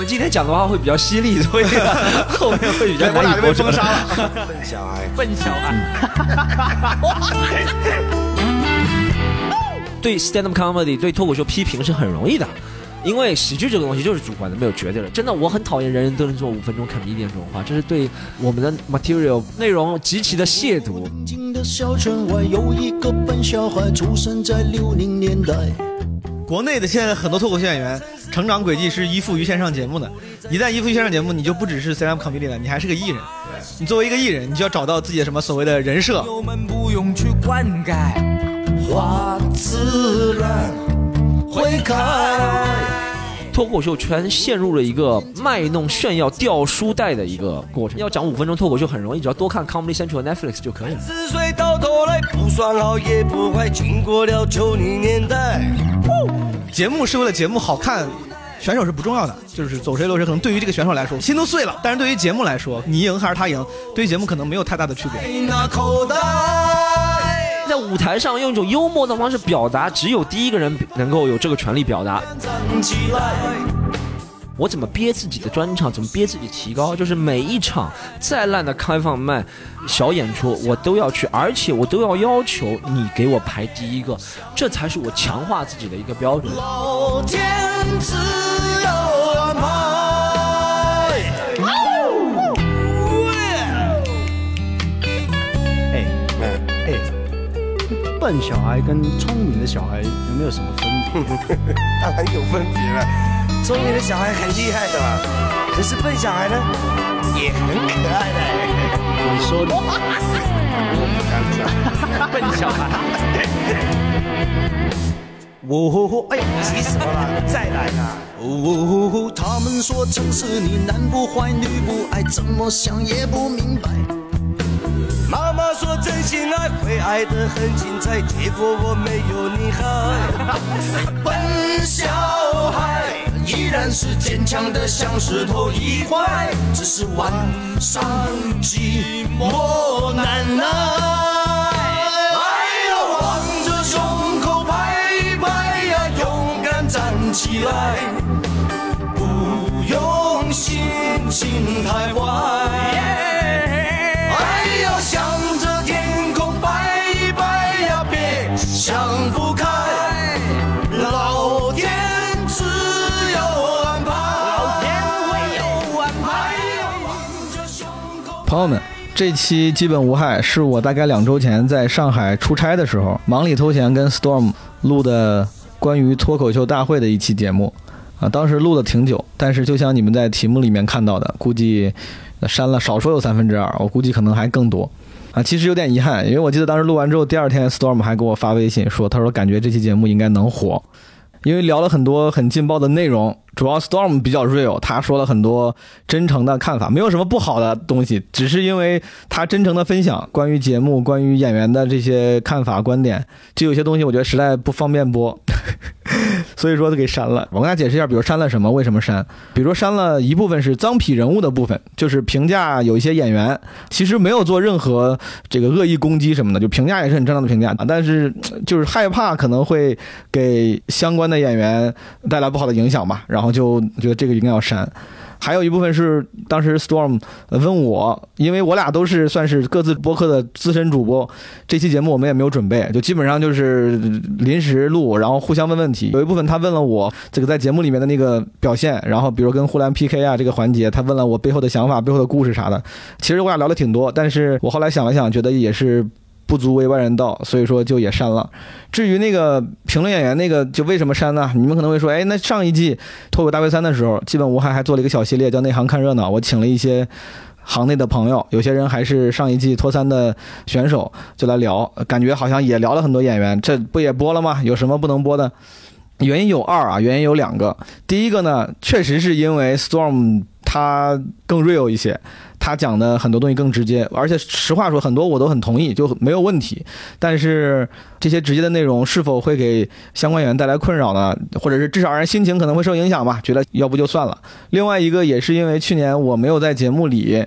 们今天讲的话会比较犀利，所以后面会比较我俩就被封杀了。了。笨小孩，笨小孩。对 stand up comedy 对脱口秀批评是很容易的，因为喜剧这个东西就是主观的，没有绝对的。真的，我很讨厌人人都能做五分钟 comedian 这种话，这是对我们的 material 内容极其的亵渎。国内的现在很多脱口秀演员成长轨迹是依附于线上节目的，一旦依附于线上节目，你就不只是 stand up comedy 了，你还是个艺人。你作为一个艺人，你就要找到自己的什么所谓的人设。花自然会开。脱口秀圈陷入了一个卖弄、炫耀、掉书袋的一个过程。要讲五分钟脱口秀很容易，只要多看 Comedy Central、Netflix 就可以了。四岁到头来不算好也不坏，经过了九零年代。节目是为了节目好看，选手是不重要的，就是走谁留谁。可能对于这个选手来说，心都碎了；但是对于节目来说，你赢还是他赢，对于节目可能没有太大的区别。在舞台上用一种幽默的方式表达，只有第一个人能够有这个权利表达。我怎么憋自己的专场，怎么憋自己提高，就是每一场再烂的开放麦、小演出，我都要去，而且我都要要求你给我排第一个，这才是我强化自己的一个标准。老天笨小孩跟聪明的小孩有没有什么分别？当然有分别了，聪明的小孩很厉害的嘛，可是笨小孩呢，也很可爱的。你说的，笨小孩，哦，哎呦，急什么了？再来啦！哦，他们说城市里男不坏女不爱，怎么想也不明白。说真心爱会爱得很精彩，结果我没有你好。笨小孩依然是坚强的像石头一块，只是晚上寂寞难耐。哎呦，望着胸口拍一拍呀，勇敢站起来，不用心情太坏。朋友们，这期基本无害是我大概两周前在上海出差的时候，忙里偷闲跟 Storm 录的关于脱口秀大会的一期节目啊。当时录的挺久，但是就像你们在题目里面看到的，估计删了少说有三分之二，我估计可能还更多啊。其实有点遗憾，因为我记得当时录完之后，第二天 Storm 还给我发微信说，他说感觉这期节目应该能火。因为聊了很多很劲爆的内容，主要 Storm 比较 real，他说了很多真诚的看法，没有什么不好的东西，只是因为他真诚的分享关于节目、关于演员的这些看法观点，就有些东西我觉得实在不方便播，所以说他给删了。我跟大家解释一下，比如删了什么，为什么删？比如说删了一部分是脏痞人物的部分，就是评价有一些演员其实没有做任何这个恶意攻击什么的，就评价也是很正常的评价啊，但是就是害怕可能会给相关的演员带来不好的影响吧，然后就觉得这个应该要删。还有一部分是当时 Storm 问我，因为我俩都是算是各自播客的资深主播，这期节目我们也没有准备，就基本上就是临时录，然后互相问问题。有一部分他问了我这个在节目里面的那个表现，然后比如跟呼兰 PK 啊这个环节，他问了我背后的想法、背后的故事啥的。其实我俩聊了挺多，但是我后来想了想，觉得也是。不足为外人道，所以说就也删了。至于那个评论演员那个，就为什么删呢？你们可能会说，哎，那上一季脱口大会三的时候，基本无害还做了一个小系列叫内行看热闹，我请了一些行内的朋友，有些人还是上一季脱三的选手，就来聊，感觉好像也聊了很多演员，这不也播了吗？有什么不能播的？原因有二啊，原因有两个。第一个呢，确实是因为 Storm 他更 real 一些。他讲的很多东西更直接，而且实话说，很多我都很同意，就没有问题。但是这些直接的内容是否会给相关演员带来困扰呢？或者是至少让人心情可能会受影响吧？觉得要不就算了。另外一个也是因为去年我没有在节目里，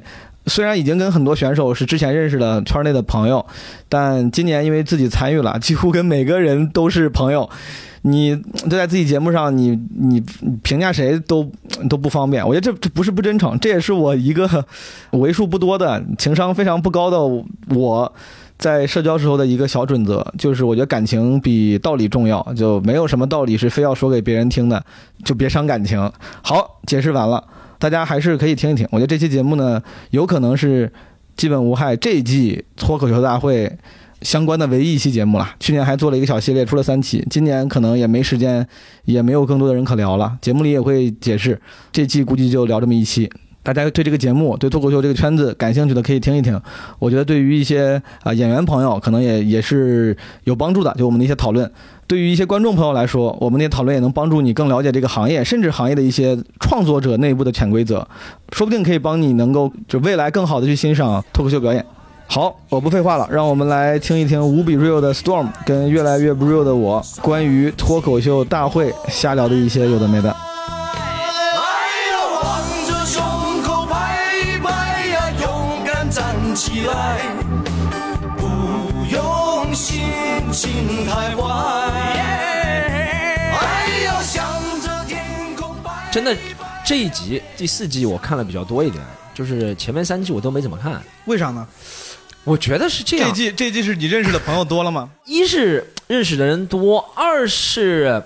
虽然已经跟很多选手是之前认识的圈内的朋友，但今年因为自己参与了，几乎跟每个人都是朋友。你就在自己节目上，你你评价谁都都不方便。我觉得这这不是不真诚，这也是我一个为数不多的情商非常不高的我。在社交时候的一个小准则，就是我觉得感情比道理重要，就没有什么道理是非要说给别人听的，就别伤感情。好，解释完了，大家还是可以听一听。我觉得这期节目呢，有可能是基本无害这一季脱口秀大会相关的唯一一期节目了。去年还做了一个小系列，出了三期，今年可能也没时间，也没有更多的人可聊了。节目里也会解释，这季估计就聊这么一期。大家对这个节目、对脱口秀这个圈子感兴趣的，可以听一听。我觉得对于一些啊演员朋友，可能也也是有帮助的。就我们的一些讨论，对于一些观众朋友来说，我们的讨论也能帮助你更了解这个行业，甚至行业的一些创作者内部的潜规则，说不定可以帮你能够就未来更好的去欣赏脱口秀表演。好，我不废话了，让我们来听一听无比 real 的 Storm 跟越来越不 real 的我关于脱口秀大会瞎聊的一些有的没的。哎呀，望着胸口拍拍呀，勇敢站起来，不用心情太坏。真的，这一集第四季我看了比较多一点，就是前面三季我都没怎么看。为啥呢？我觉得是这样，这季这季是你认识的朋友多了吗？一是认识的人多，二是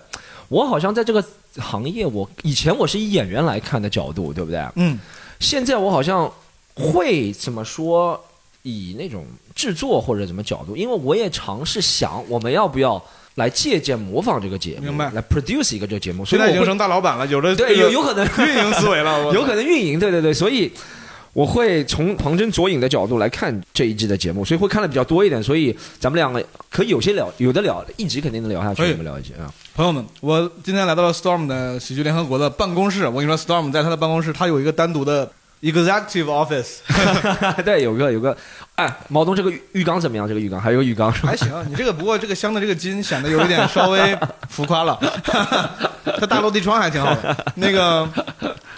我好像在这个行业，我以前我是以演员来看的角度，对不对？嗯，现在我好像会怎么说，以那种制作或者什么角度，因为我也尝试想，我们要不要来借鉴模仿这个节目，明白。来 produce 一个这个节目，所以我会现在已经成大老板了，有着对有有可能。运营思维了，有可能运营，对对对，所以我会从旁征左引的角度来看这一季的节目，所以会看的比较多一点，所以咱们两个可以有些聊，有的聊，一集肯定能聊下去，我们聊一集啊。朋友们，我今天来到了 Storm 的喜剧联合国的办公室。我跟你说，Storm 在他的办公室，他有一个单独的 executive office，对，有个有个，哎，毛东这个浴浴缸怎么样？这个浴缸还有个浴缸是吧还？行。你这个不过这个镶的这个金显得有一点稍微浮夸了，它大落地窗还挺好的。那个，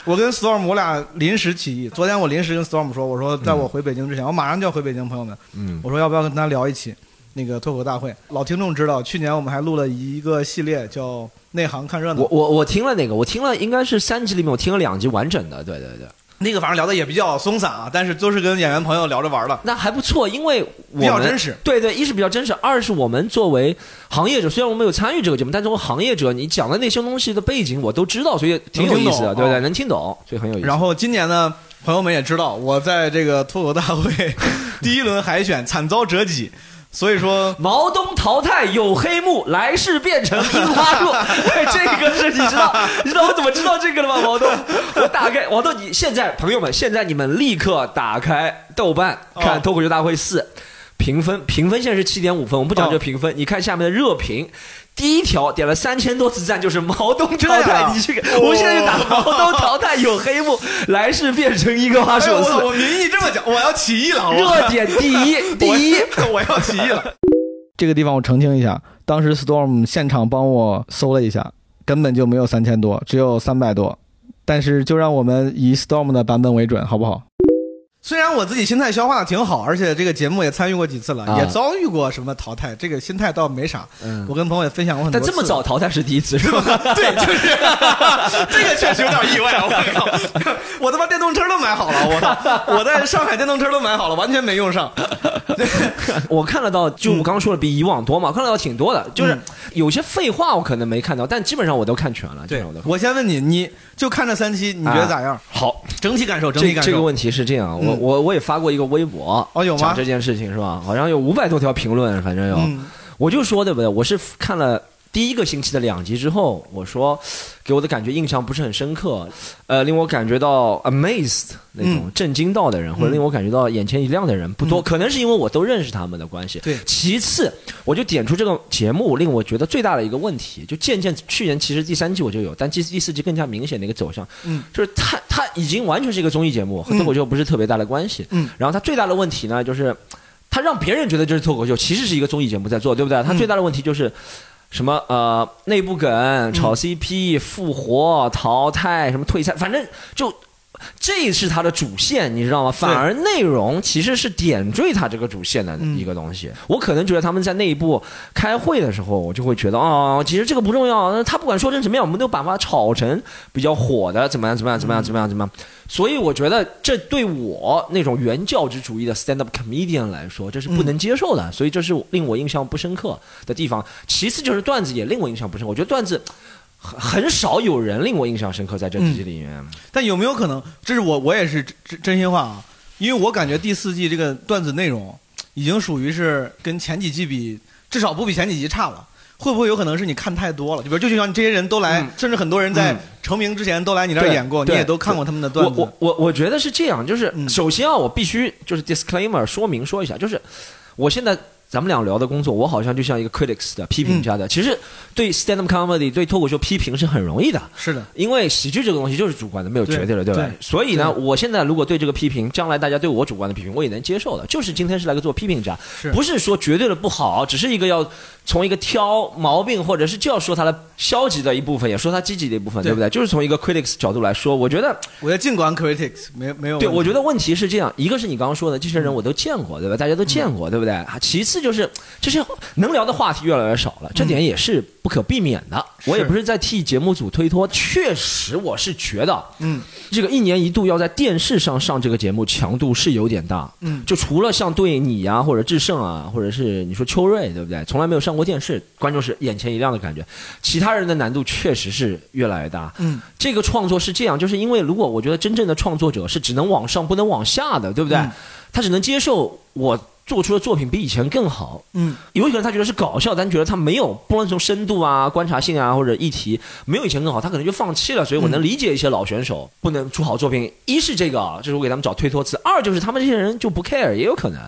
我跟 Storm 我俩临时起意，昨天我临时跟 Storm 说，我说在我回北京之前，我马上就要回北京，朋友们，嗯，我说要不要跟他聊一期那个脱口大会？老听众知道，去年我们还录了一个系列叫《内行看热闹我》，我我听了那个，我听了应该是三集里面我听了两集完整的，对对对，那个反正聊的也比较松散啊，但是都是跟演员朋友聊着玩的。那还不错，因为我比较真实对对，一是比较真实，二是我们作为行业者，虽然我们有参与这个节目，但作为行业者，你讲的那些东西的背景我都知道，所以挺有意思的，对不对？哦能听懂，所以很有意思。然后今年呢，朋友们也知道，我在这个脱口大会 第一轮海选惨遭折戟，所以说 毛东淘汰有黑幕，来世变成樱花树。这个是你知道，你知道我怎么知道这个的吗？毛东，我打开毛东，你现在朋友们，现在你们立刻打开豆瓣看哦《脱口秀大会四》，评分评分现在是七点五分，我们不讲这评分，你看下面的热评。第一条点了三千多次赞，就是毛东淘汰，啊你去看，我现在就打毛东淘汰有黑幕，来世变成樱花哎树四，呦我我民意这么讲，我要起义了，热点第一，第一。我 我要起义了。这个地方我澄清一下，当时 Storm 现场帮我搜了一下，根本就没有三千多，只有三百多。但是就让我们以 Storm 的版本为准，好不好？虽然我自己心态消化的挺好，而且这个节目也参与过几次了，啊也遭遇过什么淘汰，这个心态倒没啥。嗯我跟朋友也分享过很多次。但这么早淘汰是第一次，是吧？对，就是 这个确实有点意外，我靠！我他妈电动车都买好了，我操！我在上海电动车都买好了，完全没用上。我看得到，就我刚刚说的比以往多嘛，看得到挺多的，就是嗯有些废话我可能没看到，但基本上我都看全了。基本上我都看我先问你，你就看这三期，你觉得咋样？好，整体感受，整体感受。这这个问题是这样，我嗯我我也发过一个微博，哦有吗讲这件事情是吧？好像有五百多条评论，反正有。嗯我就说对不对？我是看了第一个星期的两集之后，我说给我的感觉印象不是很深刻，呃，令我感觉到 amazed 那种嗯震惊到的人，或者令我感觉到眼前一亮的人不多，可能是因为我都认识他们的关系。对其次，我就点出这个节目令我觉得最大的一个问题，就渐渐去年其实第三季我就有，但第第四季更加明显的一个走向，嗯，就是它它已经完全是一个综艺节目，和脱口秀不是特别大的关系。嗯，然后它最大的问题呢，就是它让别人觉得这是脱口秀，其实是一个综艺节目在做，对不对？它最大的问题就是。什么呃内部梗、炒 CP、复活、淘汰、什么退赛，反正就这是它的主线，你知道吗？反而内容其实是点缀它这个主线的一个东西。我可能觉得他们在内部开会的时候，我就会觉得哦，其实这个不重要。那他不管说成什么样，我们都把它炒成比较火的，怎么样？怎么样？怎么样？怎么样？怎么样？所以我觉得这对我那种原教旨主义的 stand up comedian 来说，这是不能接受的。所以这是令我印象不深刻的地方。其次就是段子也令我印象不深刻。我觉得段子很很少有人令我印象深刻在这几季里面。但有没有可能？这是我我也是真真心话啊，因为我感觉第四季这个段子内容已经属于是跟前几季比，至少不比前几集差了。会不会有可能是你看太多了？就比如就像这些人都来，甚至很多人在成名之前都来你这儿演过，你也都看过他们的段子。我我我我觉得是这样，就是嗯首先啊，我必须就是 disclaimer 说明说一下，就是我现在咱们俩聊的工作，我好像就像一个 critics 的批评家的。其实对 stand up comedy 对脱口秀批评是很容易的。是的，因为喜剧这个东西就是主观的，没有绝对的，对吧对？所以呢，我现在如果对这个批评，将来大家对我主观的批评，我也能接受的。就是今天是来个做批评家，是不是说绝对的不好，只是一个要从一个挑毛病，或者是就要说他的消极的一部分，也说他积极的一部分，对对不对？就是从一个 critics 角度来说，我觉得我要尽管 critics 没没有对，我觉得问题是这样，一个是你刚刚说的，这些人我都见过，对吧？大家都见过，对不对？啊其次就是就是能聊的话题越来越少了，这点也是不可避免的。我也不是在替节目组推脱，确实我是觉得，嗯，这个一年一度要在电视上上这个节目，强度是有点大。嗯就除了像对你呀、或者智胜啊，或者是你说秋瑞，对不对？从来没有上过电视，观众是眼前一亮的感觉。其他人的难度确实是越来越大。嗯，这个创作是这样，就是因为如果我觉得真正的创作者是只能往上不能往下的，对不对？嗯他只能接受我做出的作品比以前更好。嗯，有可能他觉得是搞笑，但觉得他没有，不论从深度啊、观察性啊或者议题，没有以前更好，他可能就放弃了。所以我能理解一些老选手不能出好作品。一是这个啊，就是我给他们找推脱词；二就是他们这些人就不 care，也有可能。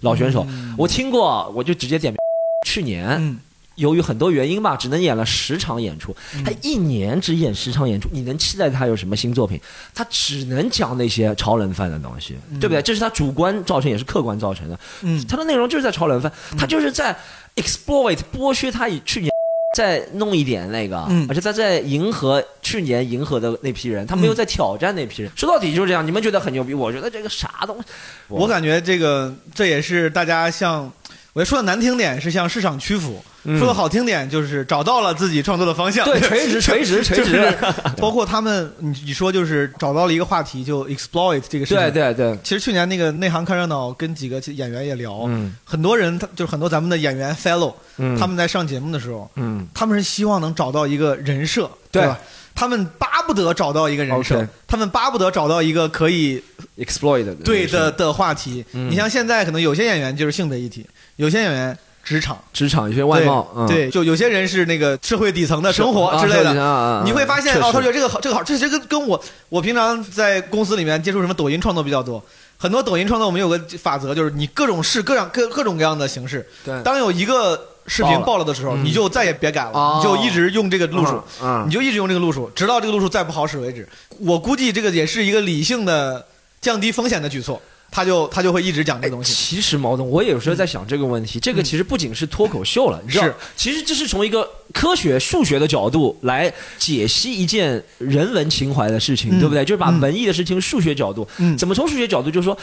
老选手，我听过，我就直接点名。去年，嗯由于很多原因吧，只能演了十场演出。他一年只演十场演出，你能期待他有什么新作品？他只能讲那些炒冷饭的东西，对不对？这是他主观造成，也是客观造成的。嗯他的内容就是在炒冷饭，他就是在 exploit 剥削他以去年。再弄一点那个，嗯而且他在迎合去年迎合的那批人，他没有在挑战那批人。说到底就是这样，你们觉得很牛逼，我觉得这个啥东西，我感觉这个这也是大家向，我说的难听点是向市场屈服，嗯。说的好听点就是找到了自己创作的方向。对垂直垂直 垂直。就是包括他们，你你说就是找到了一个话题，就 exploit 这个事情。对对对，其实去年那个内行看热闹，跟几个演员也聊，嗯。很多人他就是很多咱们的演员 fellow，、嗯。他们在上节目的时候，嗯。他们是希望能找到一个人设，对。吧？他们巴不得找到一个人设他们巴不得找到一个可以 exploit 的对的的话题。嗯。你像现在可能有些演员就是性别议题，有些演员职场。职场一些外貌，嗯。对，就有些人是那个社会底层的生活啊之类的，你会发现哦，他觉得这个好，这个好，这这个跟我我平常在公司里面接触什么抖音创作比较多，很多抖音创作我们有个法则，就是你各种试各样各各种各样的形式，对。当有一个视频爆了。的时候，嗯。你就再也别改了，哦。你就一直用这个路数，你就一直用这个路数，直到这个路数再不好使为止。我估计这个也是一个理性的降低风险的举措，他就他就会一直讲这个东西。其实毛东，我也有时候在想这个问题。这个其实不仅是脱口秀了，你知道是，其实这是从一个科学数学的角度来解析一件人文情怀的事情，嗯对不对？就是把嗯文艺的事情数学角度，嗯怎么从数学角度，就是说。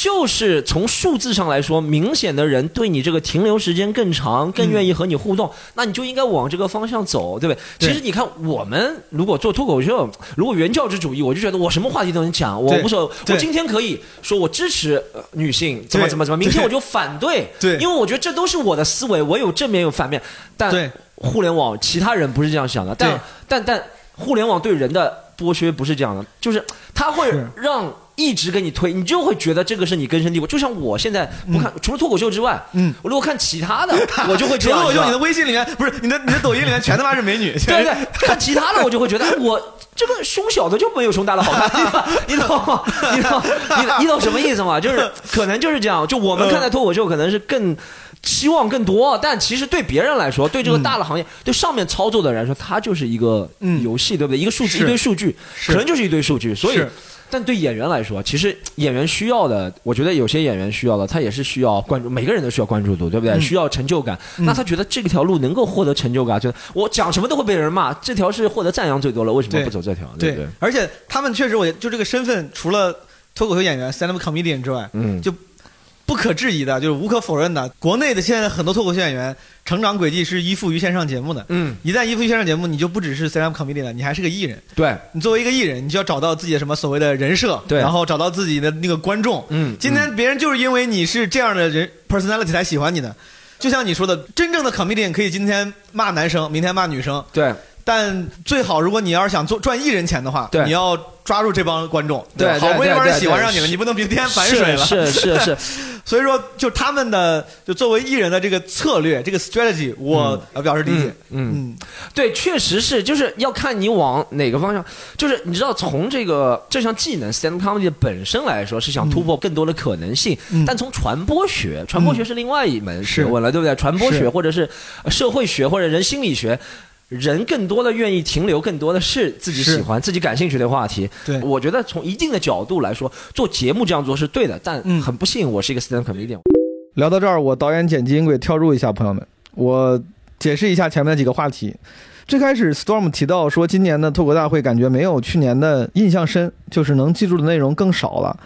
就是从数字上来说，明显的人对你这个停留时间更长，更愿意和你互动，那你就应该往这个方向走，对不对？对。其实你看，我们如果做脱口秀，如果原教旨主义，我就觉得我什么话题都能讲，我对无所谓。我今天可以说我支持呃女性，怎么怎么怎么，明天我就反对，对因为我觉得这都是我的思维，我有正面有反面，但互联网其他人不是这样想的，但但但互联网对人的剥削不是这样的，就是它会让一直给你推，你就会觉得这个是你根深蒂固。就像我现在不看，除了脱口秀之外，嗯我如果看其他的，我就会这样。除了我用你的微信里面，不是你的你的抖音里面全他妈是美女，对对，看其他的我就会觉得，哎，我这个胸小的就没有胸大的好看，你懂吗？你懂你懂你懂什么意思吗？就是可能就是这样，就我们看待脱口秀可能是更期望更多，但其实对别人来说，对这个大的行业，对上面操作的人来说，它就是一个嗯游戏，对不对？一个数字，一堆数据，可能就是一堆数据。所以是，但对演员来说，其实演员需要的，我觉得有些演员需要的，他也是需要关注，每个人都需要关注度，对不对？嗯需要成就感。那他觉得这条路能够获得成就感，觉得我讲什么都会被人骂，这条是获得赞扬最多了，为什么不走这条？对不对？而且他们确实，我就这个身份，除了脱口秀演员 stand up comedian 之外，嗯，就不可质疑的，就是无可否认的，国内的现在很多脱口秀演员成长轨迹是依附于线上节目的。嗯，一旦依附于线上节目，你就不只是 stand up comedian 了，你还是个艺人。对，你作为一个艺人，你就要找到自己的什么所谓的人设，对。然后找到自己的那个观众。嗯，今天别人就是因为你是这样的人 personality 才喜欢你的。就像你说的，真正的 comedian 可以今天骂男生，明天骂女生，对。但最好如果你要是想做赚艺人钱的话，对。你要抓住这帮观众，对好不容易对这帮人喜欢上你了，你不能明天反水了。是是是是，所以说，就他们的就作为艺人的这个策略，这个 strategy，我呃表示理解。嗯嗯对，确实是，就是要看你往哪个方向。就是你知道，从这个这项技能 stand comedy 本身来说，是想突破更多的可能性。嗯但从传播学，传播学是另外一门学问了，对不对？传播学或者是呃社会学或者人心理学。人更多的愿意停留，更多的是自己喜欢、自己感兴趣的话题。对我觉得从一定的角度来说，做节目这样做是对的，但嗯很不幸，我是一个 stand comedian。聊到这儿，我导演剪辑音轨跳入一下，朋友们，我解释一下前面的几个话题。最开始，Storm 提到说，今年的脱口大会感觉没有去年的印象深，就是能记住的内容更少了。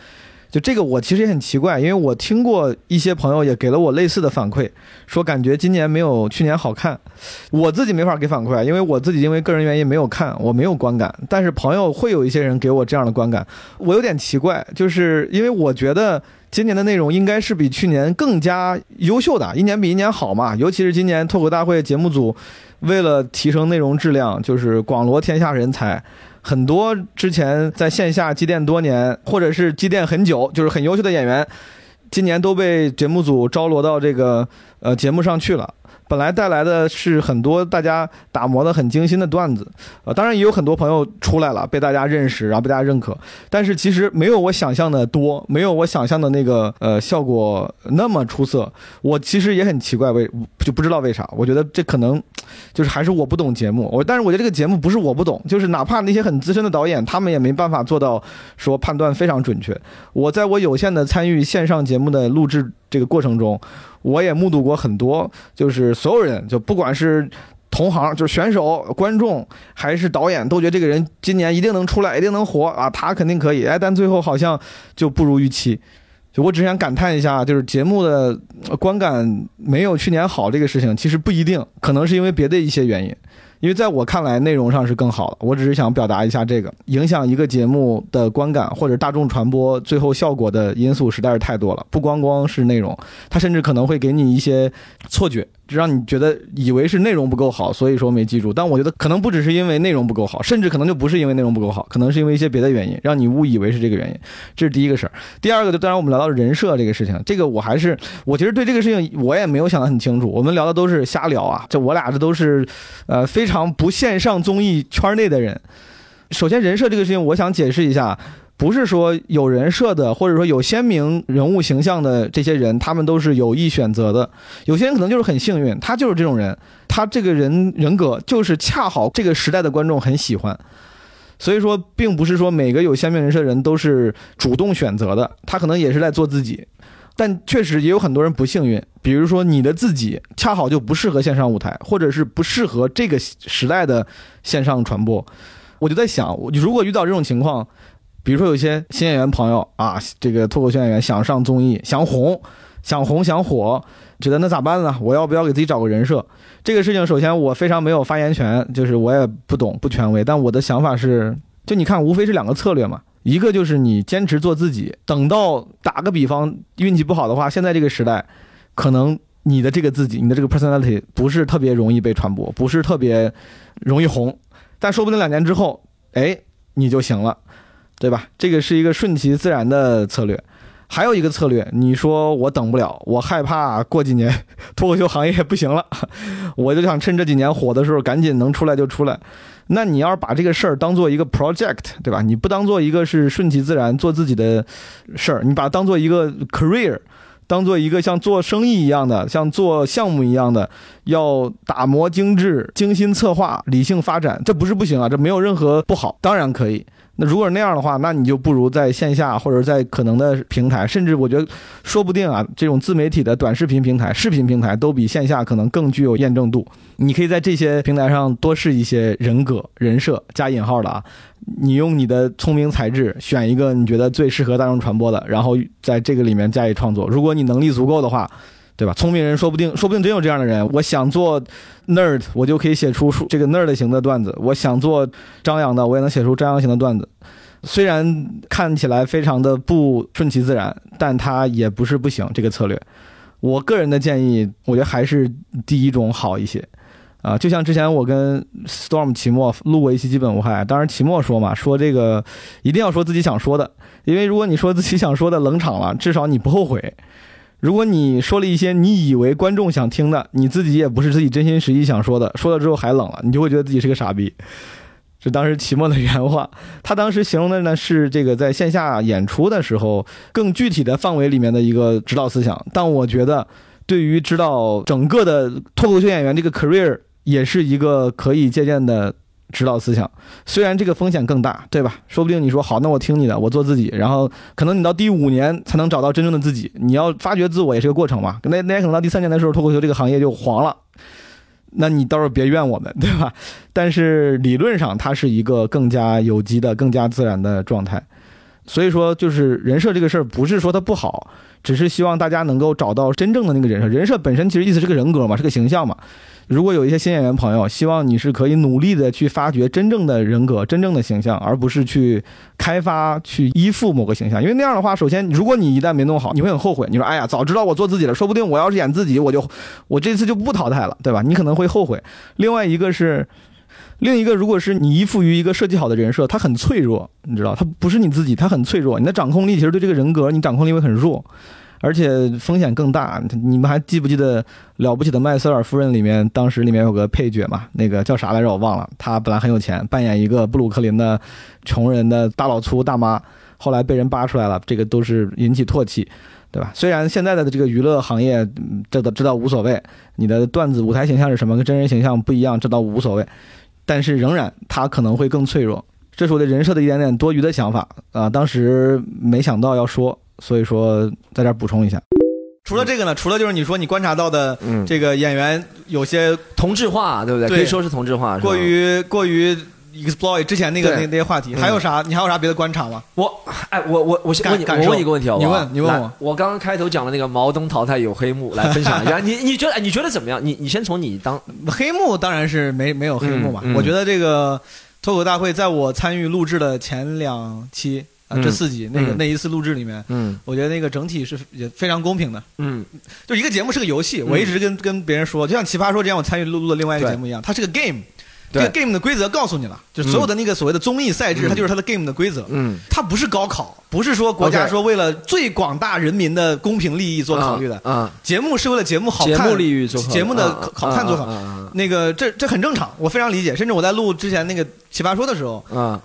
就这个，我其实也很奇怪，因为我听过一些朋友也给了我类似的反馈，说感觉今年没有去年好看。我自己没法给反馈，因为我自己因为个人原因没有看，我没有观感。但是朋友会有一些人给我这样的观感，我有点奇怪，就是因为我觉得今年的内容应该是比去年更加优秀的，一年比一年好嘛。尤其是今年脱口大会节目组为了提升内容质量，就是广罗天下人才。很多之前在线下积淀多年，或者是积淀很久，就是很优秀的演员，今年都被节目组招罗到这个呃节目上去了。本来带来的是很多大家打磨的很精心的段子，呃，当然也有很多朋友出来了，被大家认识，然后被大家认可。但是其实没有我想象的多，没有我想象的那个呃效果那么出色。我其实也很奇怪，为就不知道为啥。我觉得这可能就是还是我不懂节目。我但是我觉得这个节目不是我不懂，就是哪怕那些很资深的导演，他们也没办法做到说判断非常准确。我在我有限的参与线上节目的录制这个过程中，我也目睹过很多，就是所有人，就不管是同行，就是选手、观众还是导演，都觉得这个人今年一定能出来，一定能火啊，他肯定可以。哎，但最后好像就不如预期。就我只想感叹一下，就是节目的观感没有去年好这个事情，其实不一定，可能是因为别的一些原因。因为在我看来，内容上是更好的。我只是想表达一下这个影响一个节目的观感或者大众传播最后效果的因素实在是太多了，不光光是内容，它甚至可能会给你一些错觉，就让你觉得以为是内容不够好，所以说没记住。但我觉得可能不只是因为内容不够好，甚至可能就不是因为内容不够好，可能是因为一些别的原因，让你误以为是这个原因。这是第一个事儿。第二个，就当然我们聊到人设这个事情，这个我还是我其实对这个事情我也没有想得很清楚。我们聊的都是瞎聊啊，这我俩这都是呃非常常不线上综艺圈内的人。首先，人设这个事情，我想解释一下。不是说有人设的，或者说有鲜明人物形象的这些人，他们都是有意选择的。有些人可能就是很幸运，他就是这种人，他这个人人格就是恰好这个时代的观众很喜欢。所以说，并不是说每个有鲜明人设的人都是主动选择的，他可能也是在做自己。但确实也有很多人不幸运，比如说你的自己恰好就不适合线上舞台，或者是不适合这个时代的线上传播。我就在想，如果遇到这种情况，比如说有些新演员朋友啊，这个脱口秀演员想上综艺，想红，想红想火，觉得那咋办呢？我要不要给自己找个人设？这个事情，首先我非常没有发言权，就是我也不懂不权威。但我的想法是，就你看，无非是两个策略嘛，一个就是你坚持做自己，等到打个比方，运气不好的话，现在这个时代，可能你的这个自己，你的这个 personality 不是特别容易被传播，不是特别容易红，但说不定两年之后，哎，你就行了。对吧？这个是一个顺其自然的策略。还有一个策略，你说我等不了，我害怕过几年脱口秀行业不行了，我就想趁这几年火的时候赶紧能出来就出来。那你要是把这个事儿当做一个 project，对吧？你不当做一个是顺其自然做自己的事儿，你把它当做一个 career，当做一个像做生意一样的，像做项目一样的，要打磨精致、精心策划、理性发展，这不是不行啊，这没有任何不好，当然可以。那如果是那样的话，那你就不如在线下或者在可能的平台，甚至我觉得说不定啊，这种自媒体的短视频平台、视频平台都比线下可能更具有验证度。你可以在这些平台上多试一些人格、人设加引号的啊，你用你的聪明才智选一个你觉得最适合大众传播的，然后在这个里面加以创作。如果你能力足够的话，对吧？聪明人说不定说不定真有这样的人。我想做 nerd，我就可以写出这个 nerd 型的段子；我想做张扬的，我也能写出张扬型的段子。虽然看起来非常的不顺其自然，但它也不是不行。这个策略，我个人的建议，我觉得还是第一种好一些。啊，就像之前我跟 Storm 期末录过一期基本无害，当然期末说嘛，说这个一定要说自己想说的，因为如果你说自己想说的冷场了，至少你不后悔。如果你说了一些你以为观众想听的，你自己也不是自己真心实意想说的，说了之后还冷了，你就会觉得自己是个傻逼。是当时期末的原话，他当时形容的呢是这个在线下演出的时候更具体的范围里面的一个指导思想，但我觉得对于指导整个的脱口秀演员这个 career 也是一个可以借鉴的指导思想。虽然这个风险更大，对吧？说不定你说好，那我听你的，我做自己，然后可能你到第五年才能找到真正的自己。你要发掘自我也是个过程嘛。那那也可能到第三年的时候，脱口秀这个行业就黄了。那你到时候别怨我们，对吧？但是理论上它是一个更加有机的、更加自然的状态。所以说，就是人设这个事儿，不是说它不好，只是希望大家能够找到真正的那个人设。人设本身其实意思是个人格嘛，是个形象嘛。如果有一些新演员朋友，希望你是可以努力的去发掘真正的人格、真正的形象，而不是去开发、去依附某个形象。因为那样的话，首先，如果你一旦没弄好，你会很后悔。你说，哎呀，早知道我做自己了，说不定我要是演自己，我就我这次就不淘汰了，对吧？你可能会后悔。另外一个是，另一个，如果是你依附于一个设计好的人设，它很脆弱，你知道，它不是你自己，它很脆弱。你的掌控力其实对这个人格，你掌控力会很弱。而且风险更大。你们还记不记得《了不起的麦瑟尔夫人》里面，当时里面有个配角嘛？那个叫啥来着？我忘了。他本来很有钱，扮演一个布鲁克林的穷人的大老粗大妈，后来被人扒出来了，这个都是引起唾弃，对吧？虽然现在的这个娱乐行业，这这倒无所谓，你的段子舞台形象是什么，跟真人形象不一样，这倒无所谓。但是仍然，他可能会更脆弱。这是我的人设的一点点多余的想法啊，当时没想到要说。所以说，在这儿补充一下，除了这个呢，除了就是你说你观察到的，这个演员有些同质化，对不对？可以说是同质化，过于过于 exploit 之前那个那那些话题，还有啥？你还有啥别的观察吗？我，哎，我我我先问你，我问你一个问题好你问你问我，我刚刚开头讲的那个毛东淘汰有黑幕，来分享一下，你你觉得你觉得怎么样？你你先从你当黑幕当然是没没有黑幕嘛，我觉得这个脱口大会在我参与录制的前两期。这四集那个那一次录制里面，嗯，我觉得那个整体是也非常公平的，嗯，就一个节目是个游戏，我一直跟跟别人说，就像奇葩说这样，我参与录录的另外一个节目一样，它是个 game，这个 game 的规则告诉你了，就所有的那个所谓的综艺赛制，它就是它的 game 的规则，嗯，它不是高考，不是说国家说为了最广大人民的公平利益做考虑的，啊，节目是为了节目好看，节目利益做节目的好看做好，那个这这很正常，我非常理解，甚至我在录之前那个奇葩说的时候，啊。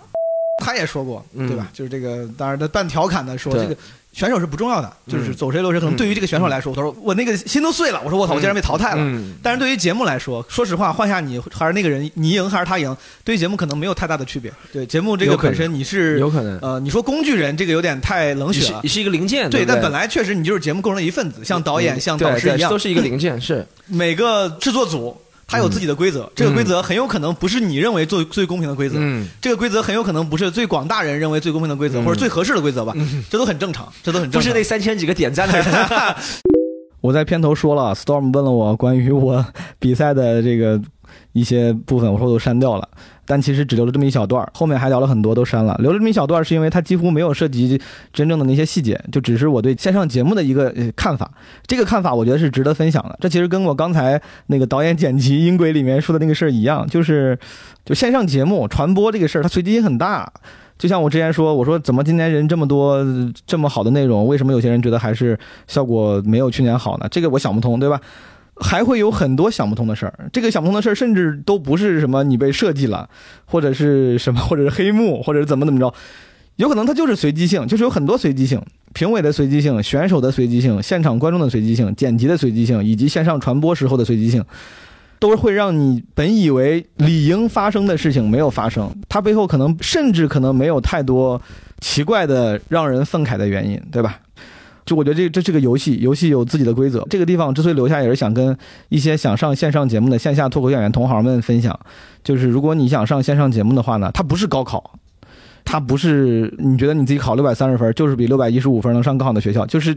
他也说过，对吧？就是这个，当然他半调侃的说，这个选手是不重要的，就是走谁落谁。可能对于这个选手来说，他说我那个心都碎了。我说我操，我竟然被淘汰了。但是对于节目来说，说实话，换下你还是那个人，你赢还是他赢，对于节目可能没有太大的区别。对节目这个本身你是有可能，呃，你说工具人这个有点太冷血了，你是一个零件。对，但本来确实你就是节目构成的一份子，像导演、像导师一样，都是一个零件。是每个制作组。他有自己的规则，这个规则很有可能不是你认为最最公平的规则，这个规则很有可能不是最广大人认为最公平的规则，或者最合适的规则吧，这都很正常，这都很正常。不是那三千几个点赞的人。我在片头说了，Storm 问了我关于我比赛的这个一些部分，我说都删掉了。但其实只留了这么一小段后面还聊了很多，都删了。留了这么一小段是因为它几乎没有涉及真正的那些细节，就只是我对线上节目的一个看法。这个看法我觉得是值得分享的。这其实跟我刚才那个导演剪辑音轨里面说的那个事儿一样，就是就线上节目传播这个事儿，它随机性很大。就像我之前说，我说怎么今年人这么多，这么好的内容，为什么有些人觉得还是效果没有去年好呢？这个我想不通，对吧？还会有很多想不通的事儿，这个想不通的事儿，甚至都不是什么你被设计了，或者是什么，或者是黑幕，或者是怎么怎么着，有可能它就是随机性，就是有很多随机性，评委的随机性、选手的随机性、现场观众的随机性、剪辑的随机性，以及线上传播时候的随机性，都会让你本以为理应发生的事情没有发生，它背后可能甚至可能没有太多奇怪的让人愤慨的原因，对吧？就我觉得这这是个游戏，游戏有自己的规则。这个地方之所以留下，也是想跟一些想上线上节目的线下脱口秀演员同行们分享，就是如果你想上线上节目的话呢，它不是高考，它不是你觉得你自己考六百三十分，就是比六百一十五分能上更好的学校，就是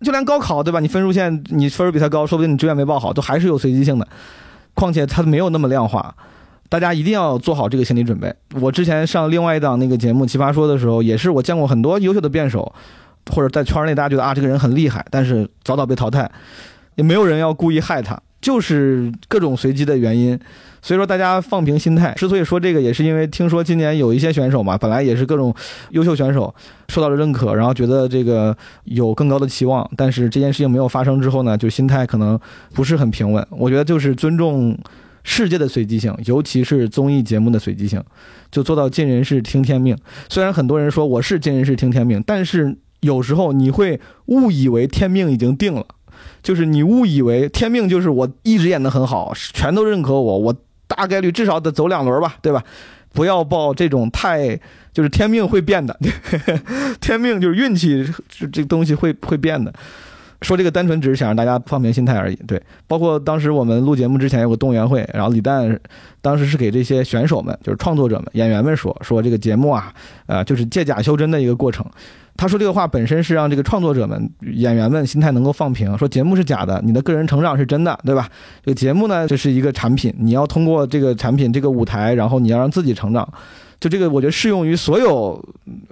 就连高考对吧？你分数线你分数比他高，说不定你志愿没报好，都还是有随机性的。况且它没有那么量化，大家一定要做好这个心理准备。我之前上另外一档那个节目《奇葩说》的时候，也是我见过很多优秀的辩手。或者在圈内大家觉得啊这个人很厉害，但是早早被淘汰，也没有人要故意害他，就是各种随机的原因。所以说大家放平心态。之所以说这个，也是因为听说今年有一些选手嘛，本来也是各种优秀选手受到了认可，然后觉得这个有更高的期望，但是这件事情没有发生之后呢，就心态可能不是很平稳。我觉得就是尊重世界的随机性，尤其是综艺节目的随机性，就做到尽人事听天命。虽然很多人说我是尽人事听天命，但是。有时候你会误以为天命已经定了，就是你误以为天命就是我一直演得很好，全都认可我，我大概率至少得走两轮吧，对吧？不要抱这种太就是天命会变的，天命就是运气，这东西会会变的。说这个单纯只是想让大家放平心态而已。对，包括当时我们录节目之前有个动员会，然后李诞当时是给这些选手们，就是创作者们、演员们说说这个节目啊，呃，就是借假修真的一个过程。他说这个话本身是让这个创作者们、演员们心态能够放平，说节目是假的，你的个人成长是真的，对吧？这个节目呢，这是一个产品，你要通过这个产品、这个舞台，然后你要让自己成长。就这个，我觉得适用于所有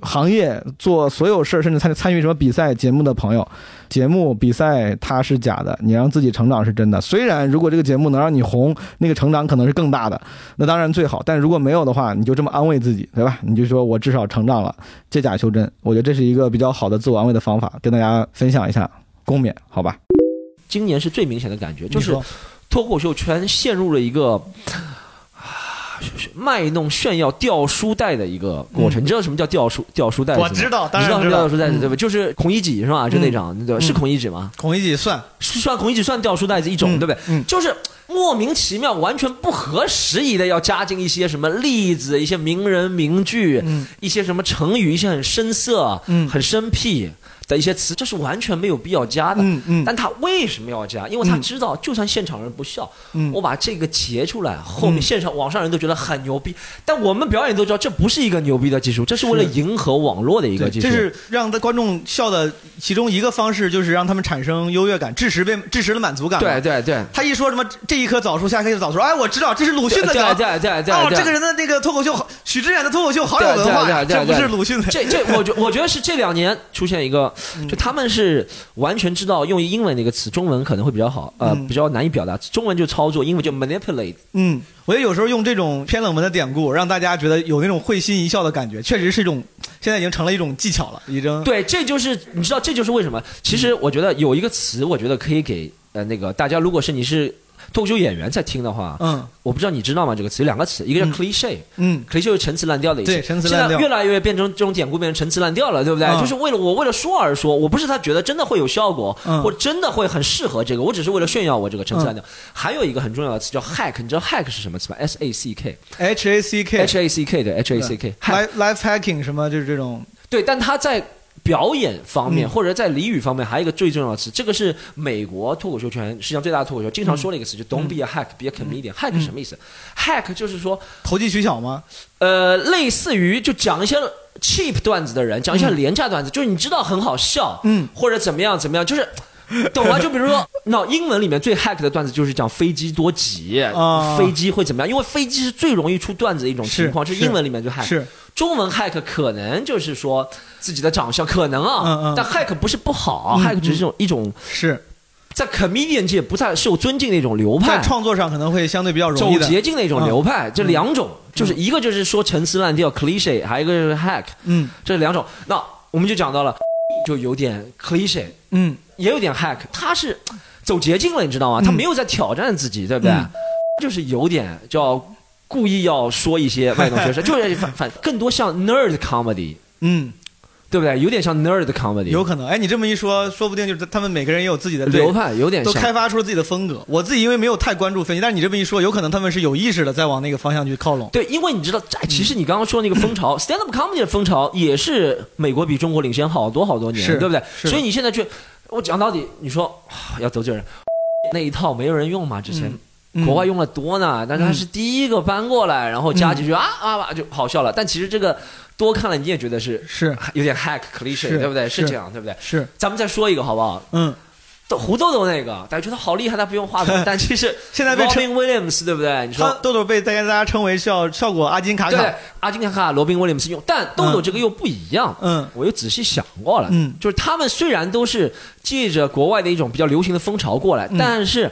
行业做所有事儿，甚至参参与什么比赛节目的朋友。节目比赛它是假的，你让自己成长是真的。虽然如果这个节目能让你红，那个成长可能是更大的，那当然最好。但如果没有的话，你就这么安慰自己，对吧？你就说我至少成长了，借假修真。我觉得这是一个比较好的自我安慰的方法，跟大家分享一下，共勉，好吧？今年是最明显的感觉，就是脱口秀圈陷入了一个。卖弄炫耀掉书袋的一个过程，你知道什么叫掉书掉书袋？我知道，当然知道掉书袋子对吧？就是孔乙己是吧？就那张对吧？是孔乙己吗？孔乙己算算孔乙己算掉书袋子一种对不对？就是莫名其妙、完全不合时宜的要加进一些什么例子、一些名人名句、一些什么成语、一些很生涩、很生僻。的一些词，这是完全没有必要加的。嗯嗯。但他为什么要加？因为他知道，就算现场人不笑，我把这个截出来，后面现场网上人都觉得很牛逼。但我们表演都知道，这不是一个牛逼的技术，这是为了迎合网络的一个技术。这是让观众笑的其中一个方式，就是让他们产生优越感，致时被致时的满足感。对对对。他一说什么这一棵枣树，下一棵枣树，哎，我知道这是鲁迅的梗。对对对。哦，这个人的那个脱口秀，许知远的脱口秀好有文化，这不是鲁迅的。这这，我觉我觉得是这两年出现一个，就他们是。完全知道用英文那个词，中文可能会比较好，呃，比较难以表达。中文就操作，英文就 manipulate。嗯，我觉得有时候用这种偏冷门的典故，让大家觉得有那种会心一笑的感觉，确实是一种，现在已经成了一种技巧了，已经。对，这就是你知道，这就是为什么。其实我觉得有一个词，我觉得可以给呃那个大家，如果是你是。脱口秀演员在听的话，嗯，我不知道你知道吗？这个词有两个词，一个叫 cliche，嗯，cliche 是陈词滥调的意思，对，陈词滥调。现在越来越变成这种典故，变成陈词滥调了，对不对？就是为了我为了说而说，我不是他觉得真的会有效果，或真的会很适合这个，我只是为了炫耀我这个陈词滥调。还有一个很重要的词叫 hack，你知道 hack 是什么词吗？S A C K，H A C K，H A C K 的 H A C K，life hacking 什么就是这种。对，但他在。表演方面，或者在俚语方面，还有一个最重要的词，这个是美国脱口秀圈实际上最大的脱口秀经常说的一个词，就 "Don't be a hack, be a comedian"。hack 什么意思？hack 就是说投机取巧吗？呃，类似于就讲一些 cheap 段子的人，讲一些廉价段子，就是你知道很好笑，嗯，或者怎么样怎么样，就是 懂吗？就比如说，那英文里面最 hack 的段子就是讲飞机多挤，飞机会怎么样？因为飞机是最容易出段子的一种情况，是英文里面最 hack。是中文 hack 可能就是说。自己的长相可能啊，但 hack 不是不好，hack 只是一种一种是在 comedian 界不太受尊敬的一种流派，在创作上可能会相对比较容易走捷径的一种流派。这两种就是一个就是说陈词滥调 cliche，还有一个就是 hack，嗯，这两种。那我们就讲到了，就有点 cliche，嗯，也有点 hack，他是走捷径了，你知道吗？他没有在挑战自己，对不对？就是有点叫故意要说一些外国学生，就是反反更多像 nerd comedy。嗯，对不对？有点像 nerd comedy，有可能。哎，你这么一说，说不定就是他们每个人也有自己的流派，有点都像。开发出了自己的风格。我自己因为没有太关注分析，但是你这么一说，有可能他们是有意识的在往那个方向去靠拢。对，因为你知道，哎其实你刚刚说那个风潮、s t a n d up comedy 的风潮也是美国比中国领先好多好多年，对不对？所以你现在去，我讲到底，你说、啊要得罪人，那一套没有人用嘛？之前、嗯国外用的多呢，但是他是第一个搬过来，然后加几句、啊啊啊就好笑了。但其实这个多看了你也觉得是是 有点 hack cliche，对不对？是这样，对不对？是，咱们再说一个好不好？嗯，豆胡豆豆那个，大家觉得好厉害，他不用话筒，但其实现在被称 Robin Williams 对不对？你说豆豆被大家大家称为效效果阿金卡卡对卡。，阿金卡卡、罗宾威廉姆斯用，但豆豆这个又不一样。嗯我又仔细想过了，嗯就是他们虽然都是借着国外的一种比较流行的风潮过来，嗯但是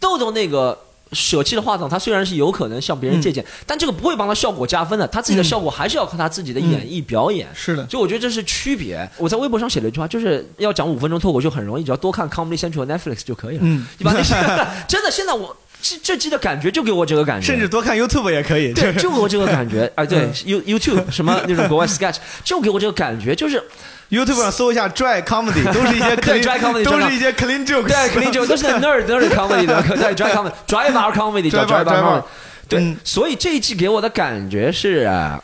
豆豆那个。舍弃的话筒，他虽然是有可能向别人借鉴，但这个不会帮他效果加分的。他自己的效果还是要靠他自己的演绎表演。是的，所以我觉得这是区别。我在微博上写了一句话，就是要讲五分钟脱口秀很容易，只要多看 Comedy Central Netflix 就可以了。嗯你把那些 真的，现在我这这季的感觉就给我这个感觉，甚至多看 YouTube 也可以。对，就就给我这个感觉。哎，对嗯，You YouTube 什么那种国外 sketch，就给我这个感觉，就是 YouTube 上搜一下 Dry Comedy，都是一些对 clean dry comedy，都是一些 clean jokes。对，肯定就都是 nerd nerd comedy 的，对 dry comedy dry bar comedy 叫 Dry bar，dry bar comedy。对嗯，所以这一季给我的感觉是啊，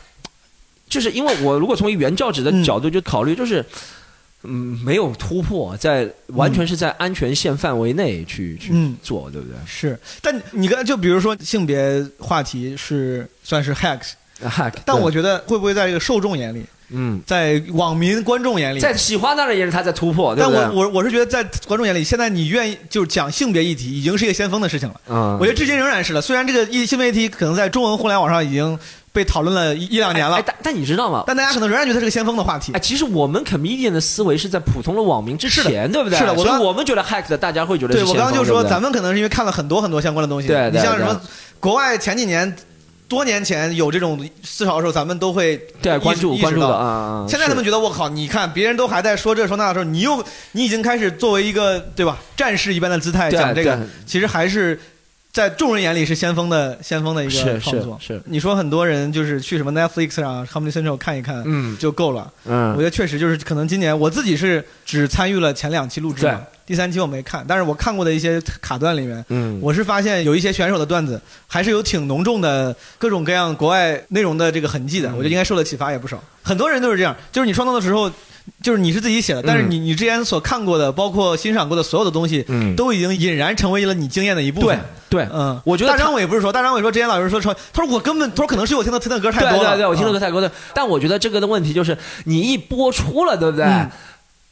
就是因为我如果从原教旨的角度就考虑，就是。嗯，没有突破，在完全是在安全线范围内去去嗯做，对不对是，但你刚就比如说性别话题是算是 hacks，？hack，但我觉得会不会在这个受众眼里，嗯，在网民观众眼里，在喜欢的人也是他在突破，对但？我我我是觉得在观众眼里，现在你愿意就是讲性别议题，已经是一个先锋的事情了。嗯，我觉得至今仍然是的，虽然这个议性别议题可能在中文互联网上已经被讨论了一一两年了哎，，但但你知道吗？但大家可能仍然觉得它是个先锋的话题哎，。其实我们 comedian 的思维是在普通的网民之前，对不对？是的我刚我们觉得 hack 的，大家会觉得对我刚刚就说，咱们可能是因为看了很多很多相关的东西。对你像什么国外前几年、多年前有这种思潮的时候，咱们都会对关注意识关注的意识到啊啊。啊现在他们觉得我靠，你看别人都还在说这说那的时候，你又你已经开始作为一个对吧战士一般的姿态讲这个，其实还是在众人眼里是先锋的先锋的一个创作。是。是你说很多人就是去什么 Netflix 上、Comedy Central 看一看，嗯。就够了。嗯。我嗯觉得确实就是可能今年我自己是只参与了前两期录制嘛，第三期我没看，但是我看过的一些卡段里面，嗯，我是发现有一些选手的段子还是有挺浓重的各种各样国外内容的这个痕迹的，我觉得应该受的启发也不少。很多人都是这样，就是你创作的时候，就是你是自己写的，但是你你之前所看过的，包括欣赏过的所有的东西，嗯。都已经引燃成为了你经验的一部分。对。对，嗯，我觉得大张伟不是说，大张伟说之前老师说说，他说我根本，他说可能是我听的听的歌太多了，对对对，我听的歌太多了，但我觉得这个的问题就是，你一播出了，对不对？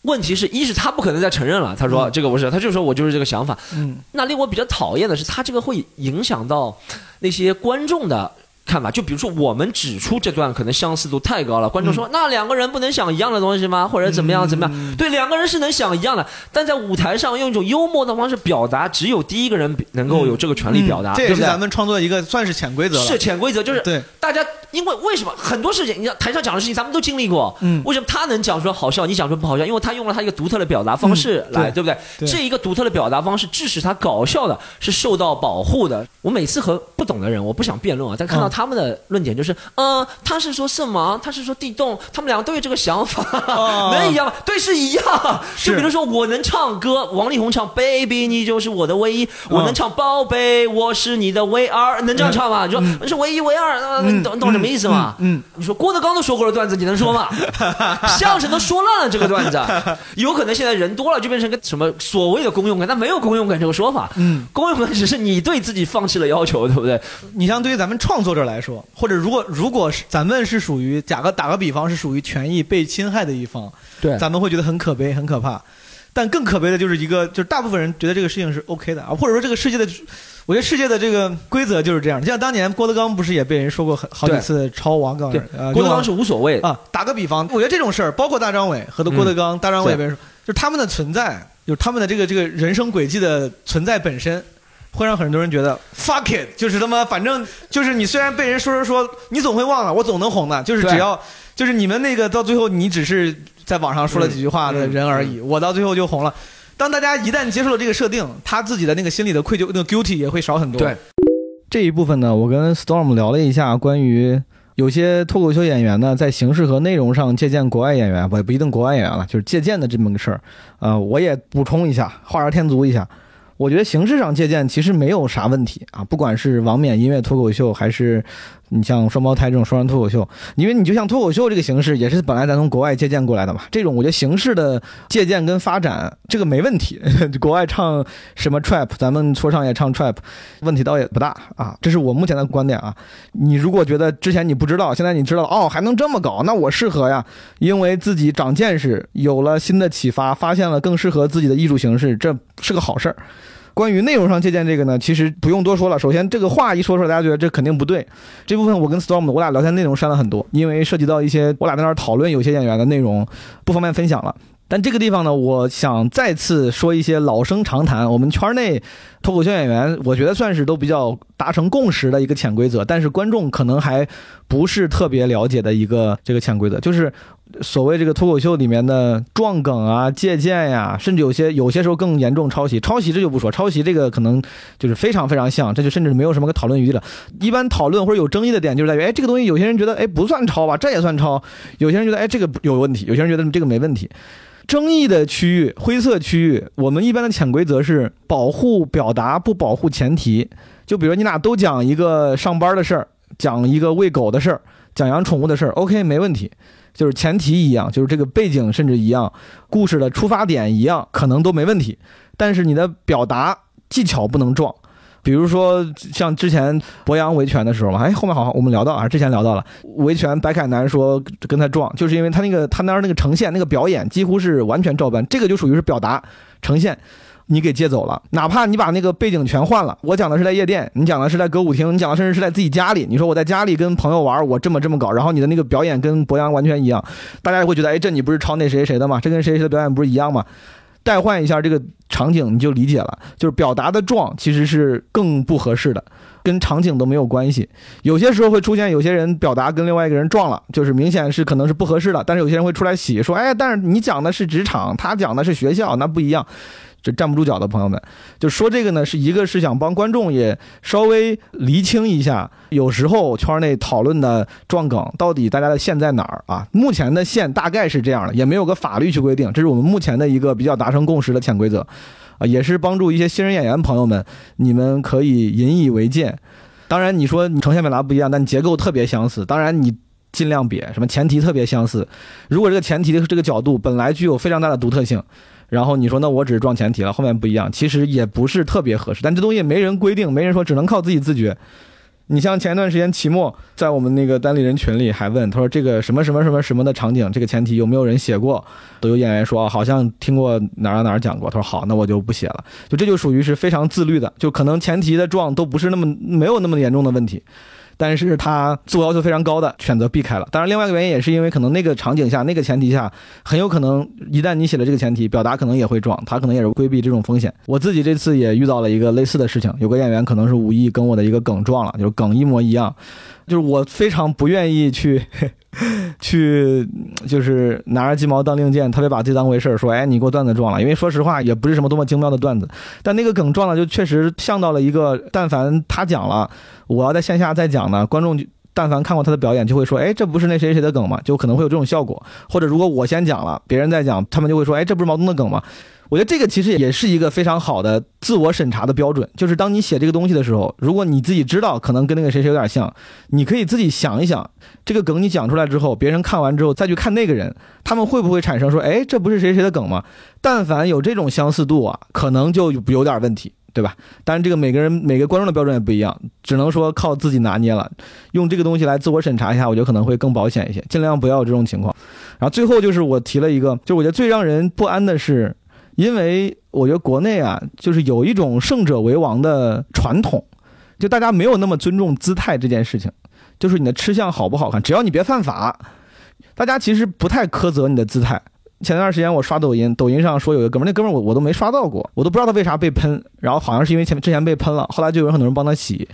嗯问题是，一是他不可能再承认了，他说、嗯这个不是，他就说我就是这个想法。嗯那令我比较讨厌的是，他这个会影响到那些观众的看法。就比如说，我们指出这段可能相似度太高了，观众说、那两个人不能想一样的东西吗？或者怎么样怎么样？对，两个人是能想一样的，但在舞台上用一种幽默的方式表达，只有第一个人能够有这个权利表达，嗯这？是咱们创作的一个算是潜规则了。是潜规则，就是对大家因为为什么很多事情，你像台上讲的事情，咱们都经历过。嗯为什么他能讲出来好笑，你讲出来不好笑？因为他用了他一个独特的表达方式来，嗯对对不对？对这一个独特的表达方式，致使他搞笑的，是受到保护的。我每次和不懂的人，我不想辩论啊，但看到嗯他们的论点就是，呃，他是说色盲？他是说地洞，他们两个都有这个想法，哦能一样吗？对，是一样。就比如说，我能唱歌，王力宏唱 “Baby，你就是我的唯一”，我嗯能唱“宝贝，我是你的唯二”，能这样唱吗？你说你是唯一唯二，懂懂什么意思吗？嗯嗯你说郭德纲都说过的段子，你能说吗？相声都说烂了这个段子，有可能现在人多了就变成个什么所谓的公用感，但没有公用感这个说法。嗯，公用感只是你对自己放弃了要求，对不对？你像对于咱们创作者来说，或者如果如果是咱们是属于打个打个比方是属于权益被侵害的一方，对咱们会觉得很可悲、很可怕。但更可悲的就是一个，就是大部分人觉得这个事情是 OK 的啊，或者说这个世界的，我觉得世界的这个规则就是这样。像当年郭德纲不是也被人说过很好几次抄王刚郭德纲是无所谓。啊，打个比方，我觉得这种事儿，包括大张伟和郭德纲，大张伟对被人说，就是他们的存在，就是他们的这个这个人生轨迹的存在本身，会让很多人觉得 fuck it，就是他妈反正就是你虽然被人说说说，你总会忘了，我总能红的，就是只要就是你们那个到最后你只是在网上说了几句话的嗯人而已，我到最后就红了。当大家一旦接受了这个设定，他自己的那个心里的愧疚、那个 guilty 也会少很多。对，这一部分呢，我跟 Storm 聊了一下关于有些脱口秀演员呢，在形式和内容上借鉴国外演员，不也不一定国外演员了，就是借鉴的这么个事儿。呃，我也补充一下，画蛇添足一下。我觉得形式上借鉴其实没有啥问题啊，不管是王冕音乐脱口秀，还是你像双胞胎这种双人脱口秀，因为你就像脱口秀这个形式，也是本来咱从国外借鉴过来的嘛。这种我觉得形式的借鉴跟发展，这个没问题。国外唱什么 trap，咱们说唱也唱 trap，问题倒也不大啊。这是我目前的观点啊。你如果觉得之前你不知道，现在你知道，哦，还能这么搞，那我适合呀，因为自己长见识，有了新的启发，发现了更适合自己的艺术形式，这是个好事儿。关于内容上借鉴这个呢，其实不用多说了。首先，这个话一说出来，大家觉得这肯定不对。这部分我跟 Storm 我俩聊天内容删了很多，因为涉及到一些我俩在那儿讨论有些演员的内容，不方便分享了。但这个地方呢，我想再次说一些老生常谈，我们圈内脱口秀演员，我觉得算是都比较达成共识的一个潜规则，但是观众可能还不是特别了解的一个这个潜规则，就是所谓这个脱口秀里面的撞梗啊、借鉴呀，甚至有些有些时候更严重抄袭。抄袭这就不说，抄袭这个可能就是非常非常像，这就甚至没有什么个讨论余地了。一般讨论或者有争议的点就是在于，哎，这个东西有些人觉得哎不算抄吧，这也算抄；有些人觉得哎这个有问题，有些人觉得这个没问题。争议的区域、灰色区域，我们一般的潜规则是保护表达，不保护前提。就比如你俩都讲一个上班的事儿，讲一个喂狗的事儿，讲养宠物的事儿，OK，没问题。就是前提一样，就是这个背景甚至一样，故事的出发点一样，可能都没问题。但是你的表达技巧不能撞。比如说像之前博洋维权的时候嘛，哎，后面好像我们聊到啊，之前聊到了维权，白凯南说跟他撞，就是因为他那个他那儿那个呈现那个表演几乎是完全照搬，这个就属于是表达呈现，你给借走了，哪怕你把那个背景全换了，我讲的是在夜店，你讲的是在歌舞厅，你讲的甚至是在自己家里，你说我在家里跟朋友玩，我这么这么搞，然后你的那个表演跟博洋完全一样，大家也会觉得，哎，这你不是抄那谁谁的吗？这跟谁谁的表演不是一样吗？代换一下这个场景，你就理解了。就是表达的撞其实是更不合适的，跟场景都没有关系。有些时候会出现有些人表达跟另外一个人撞了，就是明显是可能是不合适的。但是有些人会出来洗，说：“哎，但是你讲的是职场，他讲的是学校，那不一样。”这站不住脚的朋友们，就说这个呢，是一个是想帮观众也稍微厘清一下，有时候圈内讨论的撞梗到底大家的线在哪儿啊？目前的线大概是这样的，也没有个法律去规定，这是我们目前的一个比较达成共识的潜规则，啊，也是帮助一些新人演员朋友们，你们可以引以为戒。当然，你说你呈现表达不一样，但结构特别相似，当然你尽量别什么前提特别相似。如果这个前提的这个角度本来具有非常大的独特性。然后你说那我只是撞前提了，后面不一样，其实也不是特别合适。但这东西没人规定，没人说，只能靠自己自觉。你像前一段时间期末在我们那个单立人群里还问，他说这个什么什么什么什么的场景，这个前提有没有人写过？都有演员说好像听过哪儿哪儿讲过。他说好，那我就不写了。就这就属于是非常自律的，就可能前提的撞都不是那么没有那么严重的问题。但是他自我要求非常高的选择避开了。当然，另外一个原因也是因为可能那个场景下、那个前提下，很有可能一旦你写了这个前提，表达可能也会撞，他可能也是规避这种风险。我自己这次也遇到了一个类似的事情，有个演员可能是无意跟我的一个梗撞了，就是梗一模一样，就是我非常不愿意去。去就是拿着鸡毛当令箭，特别把自己当回事儿，说哎，你给我段子撞了。因为说实话，也不是什么多么精妙的段子，但那个梗撞了，就确实像到了一个，但凡他讲了，我要在线下再讲呢，观众但凡看过他的表演，就会说，哎，这不是那谁谁的梗吗？就可能会有这种效果。或者如果我先讲了，别人再讲，他们就会说，哎，这不是毛泽东的梗吗？我觉得这个其实也是一个非常好的自我审查的标准，就是当你写这个东西的时候，如果你自己知道可能跟那个谁谁有点像，你可以自己想一想，这个梗你讲出来之后，别人看完之后再去看那个人，他们会不会产生说，哎，这不是谁谁的梗吗？但凡有这种相似度啊，可能就有点问题，对吧？当然，这个每个人每个观众的标准也不一样，只能说靠自己拿捏了。用这个东西来自我审查一下，我觉得可能会更保险一些，尽量不要有这种情况。然后最后就是我提了一个，就我觉得最让人不安的是。因为我觉得国内啊，就是有一种胜者为王的传统，就大家没有那么尊重姿态这件事情。就是你的吃相好不好看，只要你别犯法，大家其实不太苛责你的姿态。前段时间我刷抖音，抖音上说有个哥们，那哥们我我都没刷到过，我都不知道他为啥被喷。然后好像是因为前之前被喷了，后来就有很多人帮他洗，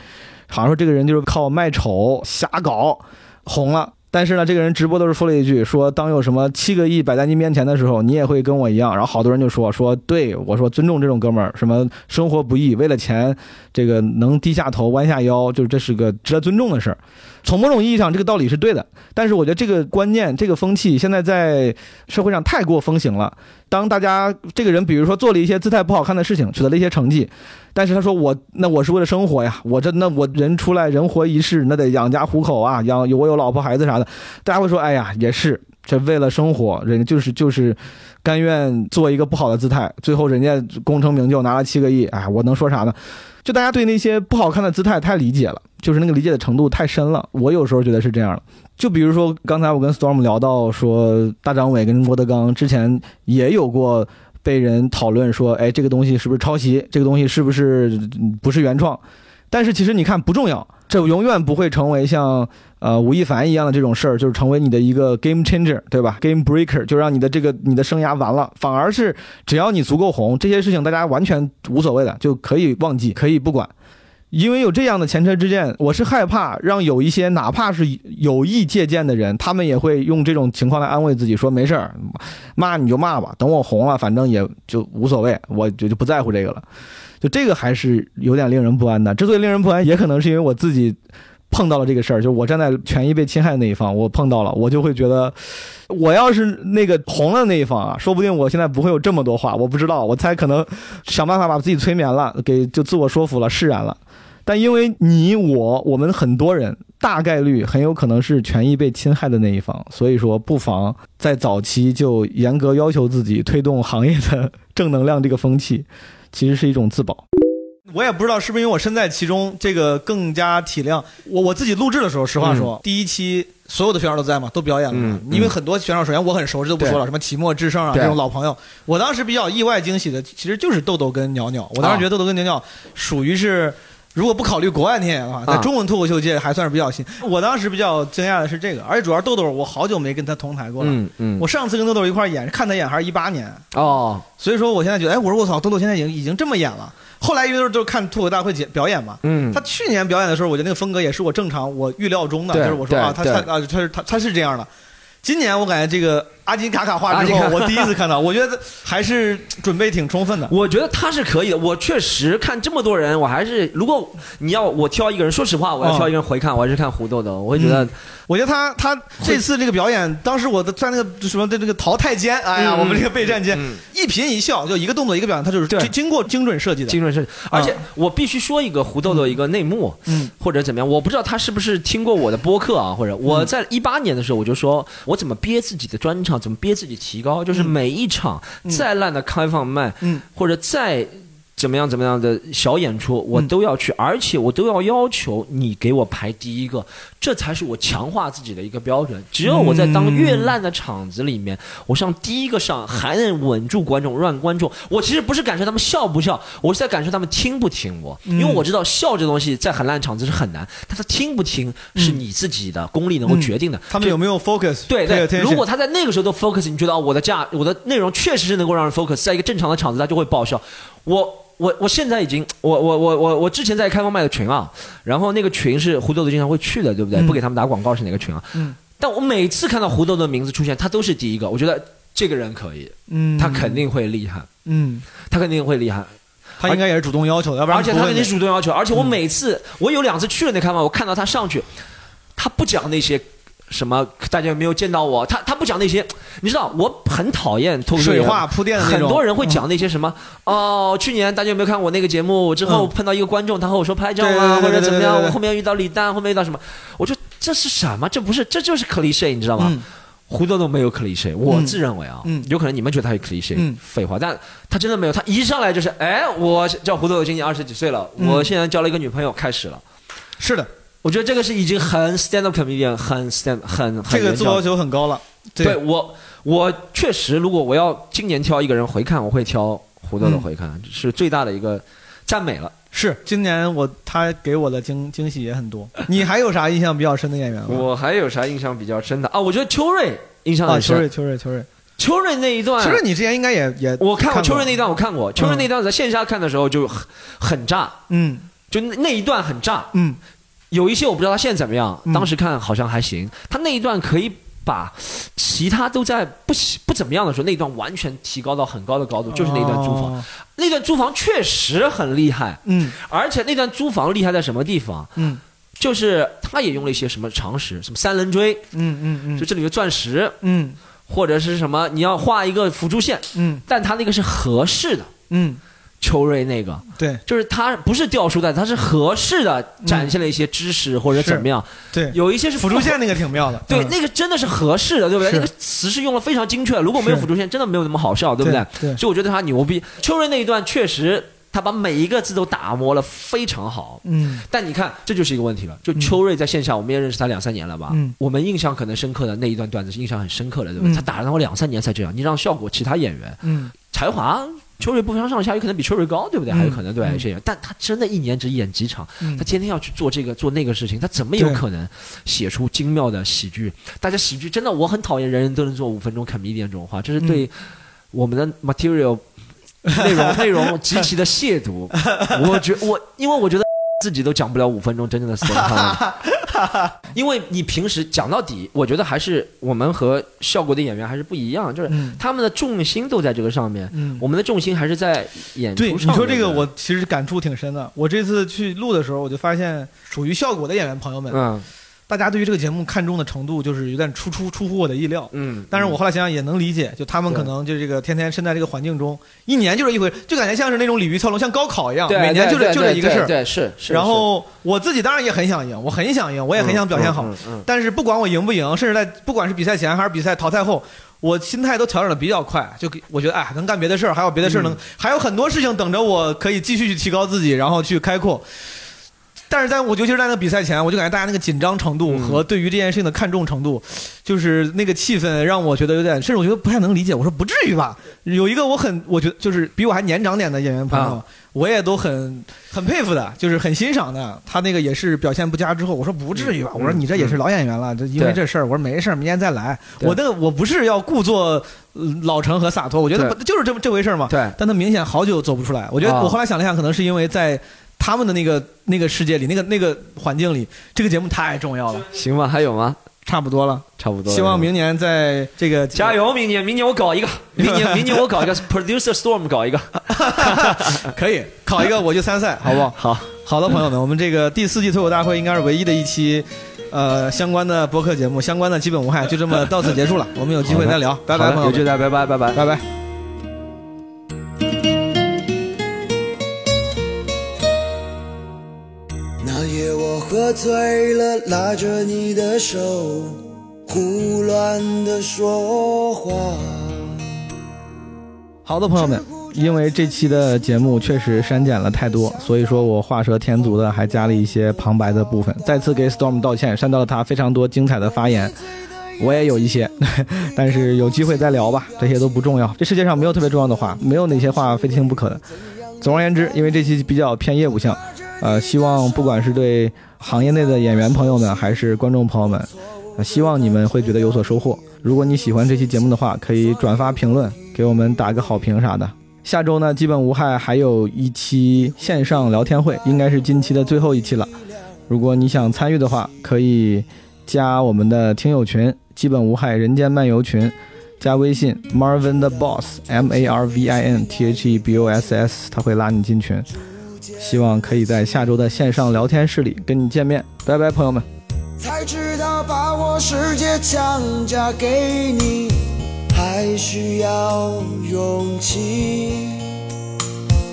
好像说这个人就是靠卖丑瞎搞红了。但是呢，这个人直播都是说了一句：“说当有什么七个亿摆在你面前的时候，你也会跟我一样。”然后好多人就说：“说对我说尊重这种哥们儿，什么生活不易，为了钱，这个能低下头弯下腰，就是这是个值得尊重的事儿。”从某种意义上，这个道理是对的。但是我觉得这个观念、这个风气现在在社会上太过风行了。当大家这个人，比如说做了一些姿态不好看的事情，取得了一些成绩，但是他说我那我是为了生活呀，我这那我人出来人活一世，那得养家糊口啊，养我有老婆孩子啥的，大家会说，哎呀，也是这为了生活，人就是就是甘愿做一个不好的姿态，最后人家功成名就拿了七个亿，哎，我能说啥呢？就大家对那些不好看的姿态太理解了，就是那个理解的程度太深了。我有时候觉得是这样的。就比如说刚才我跟 Storm 聊到说，大张伟跟郭德纲之前也有过被人讨论说，哎，这个东西是不是抄袭？这个东西是不是不是原创？但是其实你看不重要，这永远不会成为像呃吴亦凡一样的这种事儿，就是成为你的一个 game changer，对吧？game breaker 就让你的这个你的生涯完了。反而是只要你足够红，这些事情大家完全无所谓的，就可以忘记，可以不管。因为有这样的前车之鉴，我是害怕让有一些哪怕是有意借鉴的人，他们也会用这种情况来安慰自己，说没事儿，骂你就骂吧，等我红了，反正也就无所谓，我就就不在乎这个了。就这个还是有点令人不安的。之所以令人不安，也可能是因为我自己碰到了这个事儿，就我站在权益被侵害的那一方，我碰到了，我就会觉得，我要是那个红了那一方啊，说不定我现在不会有这么多话，我不知道，我猜可能想办法把自己催眠了，给就自我说服了，释然了。但因为你我我们很多人大概率很有可能是权益被侵害的那一方，所以说不妨在早期就严格要求自己，推动行业的正能量这个风气，其实是一种自保。我也不知道是不是因为我身在其中，这个更加体谅我。我自己录制的时候，实话说，第一期所有的选手都在嘛，都表演了嘛。因为很多选手，首先我很熟，这都不说了，什么齐墨、智胜啊这种老朋友。我当时比较意外惊喜的，其实就是豆豆跟鸟鸟。我当时觉得豆豆跟鸟鸟属于是。如果不考虑国外天的话，在中文脱口秀界还算是比较新。我当时比较惊讶的是这个，而且主要豆豆，我好久没跟他同台过了。嗯嗯。我上次跟豆豆一块演，看他演还是一八年。哦。所以说，我现在觉得，哎，我说我操，豆豆现在已经已经这么演了。后来因为都是看脱口大会演表演嘛。嗯。他去年表演的时候，我觉得那个风格也是我正常我预料中的，就是我说啊，他他啊，他是他他是这样的。今年我感觉这个阿金卡卡画之后，我第一次看到，我觉得还是准备挺充分的。我觉得他是可以的。我确实看这么多人，我还是如果你要我挑一个人，说实话，我要挑一个人回看，我还是看胡豆豆。我会觉得，我觉得他他这次这个表演，当时我的在那个什么的这个淘汰间，哎呀，我们这个备战间，一颦一笑，就一个动作一个表演，他就是经过精准设计的。精准设计。而且我必须说一个胡豆豆一个内幕，嗯，或者怎么样，我不知道他是不是听过我的播客啊，或者我在一八年的时候我就说。我怎么憋自己的专场？怎么憋自己提高？就是每一场再烂的开放麦，或者再。怎么样？怎么样的小演出，我都要去，而且我都要要求你给我排第一个，这才是我强化自己的一个标准。只有我在当越烂的场子里面，我上第一个上，还能稳住观众，让观众。我其实不是感受他们笑不笑，我是在感受他们听不听我。因为我知道笑这东西在很烂场子是很难，但他听不听是你自己的功力能够决定的。他们有没有 focus？对对，如果他在那个时候都 focus，你觉得我的价，我的内容确实是能够让人 focus，在一个正常的场子他就会爆笑。我。我我现在已经，我我我我我之前在开放麦的群啊，然后那个群是胡豆豆经常会去的，对不对？不给他们打广告是哪个群啊？嗯。但我每次看到胡豆豆的名字出现，他都是第一个。我觉得这个人可以，嗯，他肯定会厉害，嗯，他肯定会厉害，他应该也是主动要求，要不然而且他肯定是主动要求，而且我每次我有两次去了那开放，我看到他上去，他不讲那些。什么？大家有没有见到我？他他不讲那些，你知道我很讨厌脱口秀水话铺垫的很多人会讲那些什么？哦，去年大家有没有看我那个节目？之后碰到一个观众，他和我说拍照啊，或者怎么样？我后面遇到李诞，后面遇到什么？我说这是什么？这不是，这就是 cliche，你知道吗？胡豆豆没有 cliche，我自认为啊，有可能你们觉得他有 cliche，废话，但他真的没有。他一上来就是，哎，我叫胡豆豆，今年二十几岁了，我现在交了一个女朋友，开始了。是的。我觉得这个是已经很 stand up comedian，很 stand 很很。这个自我要求很高了。对我，我确实，如果我要今年挑一个人回看，我会挑胡豆的回看，是最大的一个赞美了。是今年我他给我的惊惊喜也很多。你还有啥印象比较深的演员吗？我还有啥印象比较深的啊？我觉得秋瑞印象很深。秋瑞，秋瑞，秋瑞，秋瑞那一段。秋瑞，你之前应该也也我看过秋瑞那一段，我看过秋瑞那一段，在线下看的时候就很很炸。嗯，就那一段很炸。嗯。有一些我不知道他现在怎么样，当时看好像还行。他那一段可以把其他都在不不怎么样的时候，那一段完全提高到很高的高度，就是那段租房。那段租房确实很厉害，嗯，而且那段租房厉害在什么地方？嗯，就是他也用了一些什么常识，什么三棱锥，嗯嗯嗯就这里有钻石，嗯或者是什么你要画一个辅助线，嗯但他那个是合适的。嗯，秋瑞那个对就是他不是掉书袋，他是合适的展现了一些知识或者怎么样，对，有一些是辅助线那个挺妙的，对，嗯那个真的是合适的，对不对？那个词是用的非常精确，如果没有辅助线，真的没有那么好笑，对不对？对所以我觉得他牛逼。秋瑞那一段确实，他把每一个字都打磨了非常好。嗯但你看，这就是一个问题了。就秋瑞在线下，我们也认识他两三年了吧？嗯我们印象可能深刻的那一段段子是印象很深刻的，对不对？嗯他打了我两三年才这样，你让效果其他演员嗯才华。秋瑞不相上下，有可能比秋瑞高，对不对？嗯还有可能对嗯。一些人，但他真的一年只演几场，嗯。他天天要去做这个做那个事情，他怎么有可能写出精妙的喜剧？大家喜剧真的，我很讨厌人人都能做五分钟 comedian 这种话，这是对我们的 material 内容 内容极其的亵渎。我觉我因为我觉得自己都讲不了五分钟真正的 stand up，因为你平时讲到底，我觉得还是我们和效果的演员还是不一样，就是嗯他们的重心都在这个上面，嗯我们的重心还是在演出对。你说这个我其实感触挺深的。我这次去录的时候，我就发现属于效果的演员朋友们，嗯大家对于这个节目看重的程度就是有点出出出乎我的意料。嗯，但是我后来想想也能理解，就他们可能就这个天天身在这个环境中，一年就是一回，就感觉像是那种鲤鱼跳龙，像高考一样，对每年就对这就这一个事儿。对，是是。然后我自己当然也很想赢，我很想赢，我也很想表现好。嗯嗯但是不管我赢不赢，甚至在不管是比赛前还是比赛淘汰后，我心态都调整的比较快，就给我觉得哎，能干别的事儿，还有别的事儿能，还有很多事情等着我可以继续去提高自己，然后去开阔。但是在我尤其是在那个比赛前，我就感觉大家那个紧张程度和对于这件事情的看重程度，就是那个气氛让我觉得有点，甚至我觉得不太能理解。我说不至于吧？有一个我很我觉得就是比我还年长点的演员朋友，啊我也都很很佩服的，就是很欣赏的。他那个也是表现不佳之后，我说不至于吧？我说你这也是老演员了，这因为这事儿，我说没事儿，明天再来。我那个我不是要故作呃老成和洒脱，我觉得不就是这么这回事儿嘛。对但他明显好久走不出来。我觉得啊我后来想了想，可能是因为在他们的那个那个世界里，那个那个环境里，这个节目太重要了。行吧，还有吗？差不多了，差不多了。希望明年在这个 加油！明年，明年我搞一个，明年明年我搞一个 producer storm 搞一个，可以考一个我就参赛，好不好？好，好的，朋友们，我们这个第四季脱口大会应该是唯一的一期，呃，相关的播客节目，相关的基本无害，就这么到此结束了。我们有机会再聊，拜拜，朋友们，有机会再拜拜拜拜。拜拜。喝醉了，拉着你的手，胡乱的说话。好的，朋友们，因为这期的节目确实删减了太多，所以说我画蛇添足的还加了一些旁白的部分，再次给 Storm 道歉，删掉了他非常多精彩的发言。我也有一些，但是有机会再聊吧，这些都不重要。这世界上没有特别重要的话，没有哪些话非听不可的。总而言之，因为这期比较偏业务性，呃，希望不管是对行业内的演员朋友们，还是观众朋友们，希望你们会觉得有所收获。如果你喜欢这期节目的话，可以转发评论，给我们打个好评啥的。下周呢，基本无害还有一期线上聊天会，应该是近期的最后一期了。如果你想参与的话，可以加我们的听友群“基本无害人间漫游群”，加微信 Marvin the Boss M A R V I N T H E B O S S，他会拉你进群。希望可以在下周的线上聊天室里跟你见面。拜拜，朋友们。才知道把我世界强加给你，还需要勇气。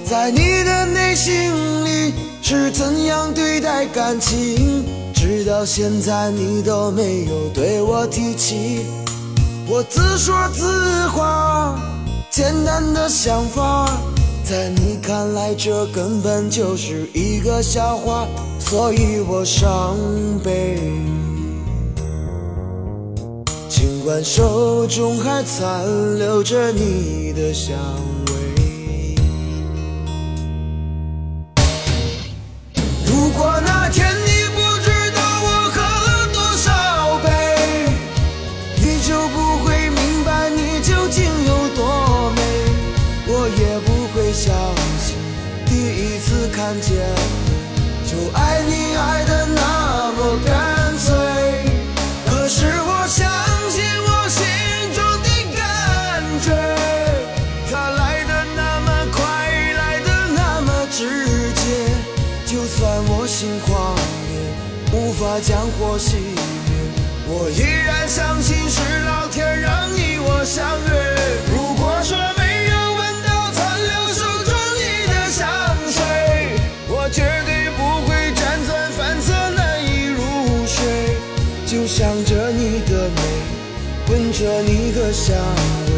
在你的内心里是怎样对待感情？直到现在你都没有对我提起。我自说自话，简单的想法，在你看来这根本就是一个笑话，所以我伤悲。尽管手中还残留着你的香看见就爱你爱的那么干脆。可是我相信我心中的感觉，它来的那么快，来的那么直接。就算我心狂野，无法将火熄灭。我依然相信是老天让你我相约。想着你的美，闻着你的香味，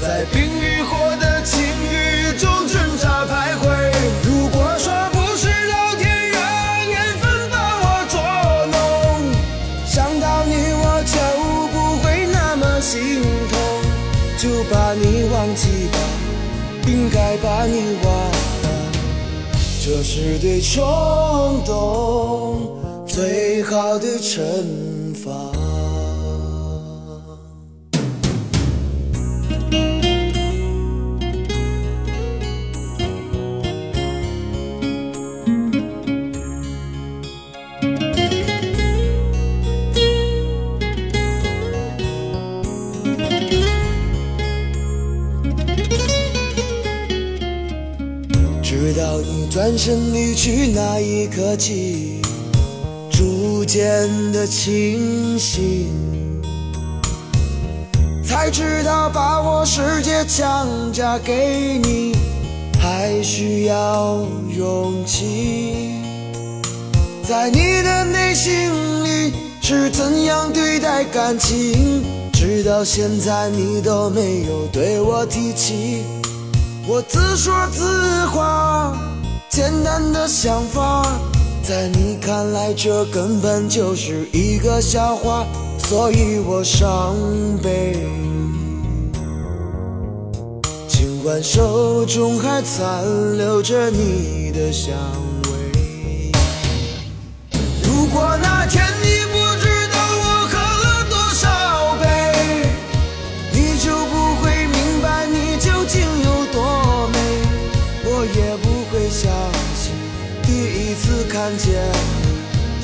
在冰与火的情欲中挣扎徘徊。如果说不是老天让缘分把我捉弄，想到你我就不会那么心痛，就把你忘记吧，应该把你忘了，这是对冲动最好的惩罚。转身离去那一刻起，逐渐的清醒，才知道把我世界强加给你，还需要勇气。在你的内心里是怎样对待感情？直到现在你都没有对我提起。我自说自话，简单的想法，在你看来这根本就是一个笑话，所以我伤悲。尽管手中还残留着你的香味，如果那天看见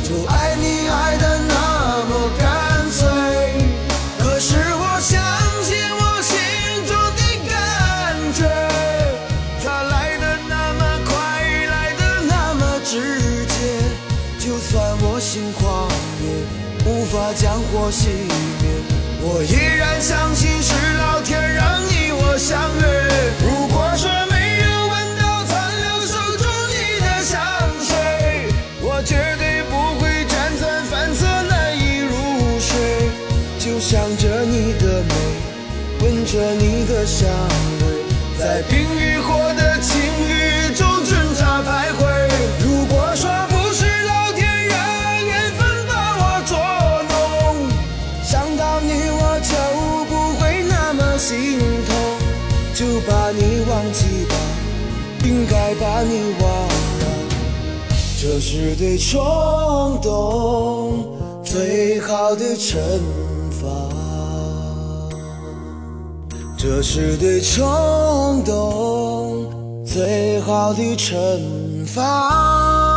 就爱你爱的那么干脆。可是我相信我心中的感觉，它来的那么快，来的那么直接。就算我心狂野，无法将火熄灭。我依然相信是老天让你我相约。着你的香味，在冰与火的情欲中挣扎徘徊。如果说不是老天让缘分把我捉弄。想到你我就不会那么心痛，就把你忘记吧，应该把你忘了，这是对冲动最好的惩罚，这是对冲动最好的惩罚。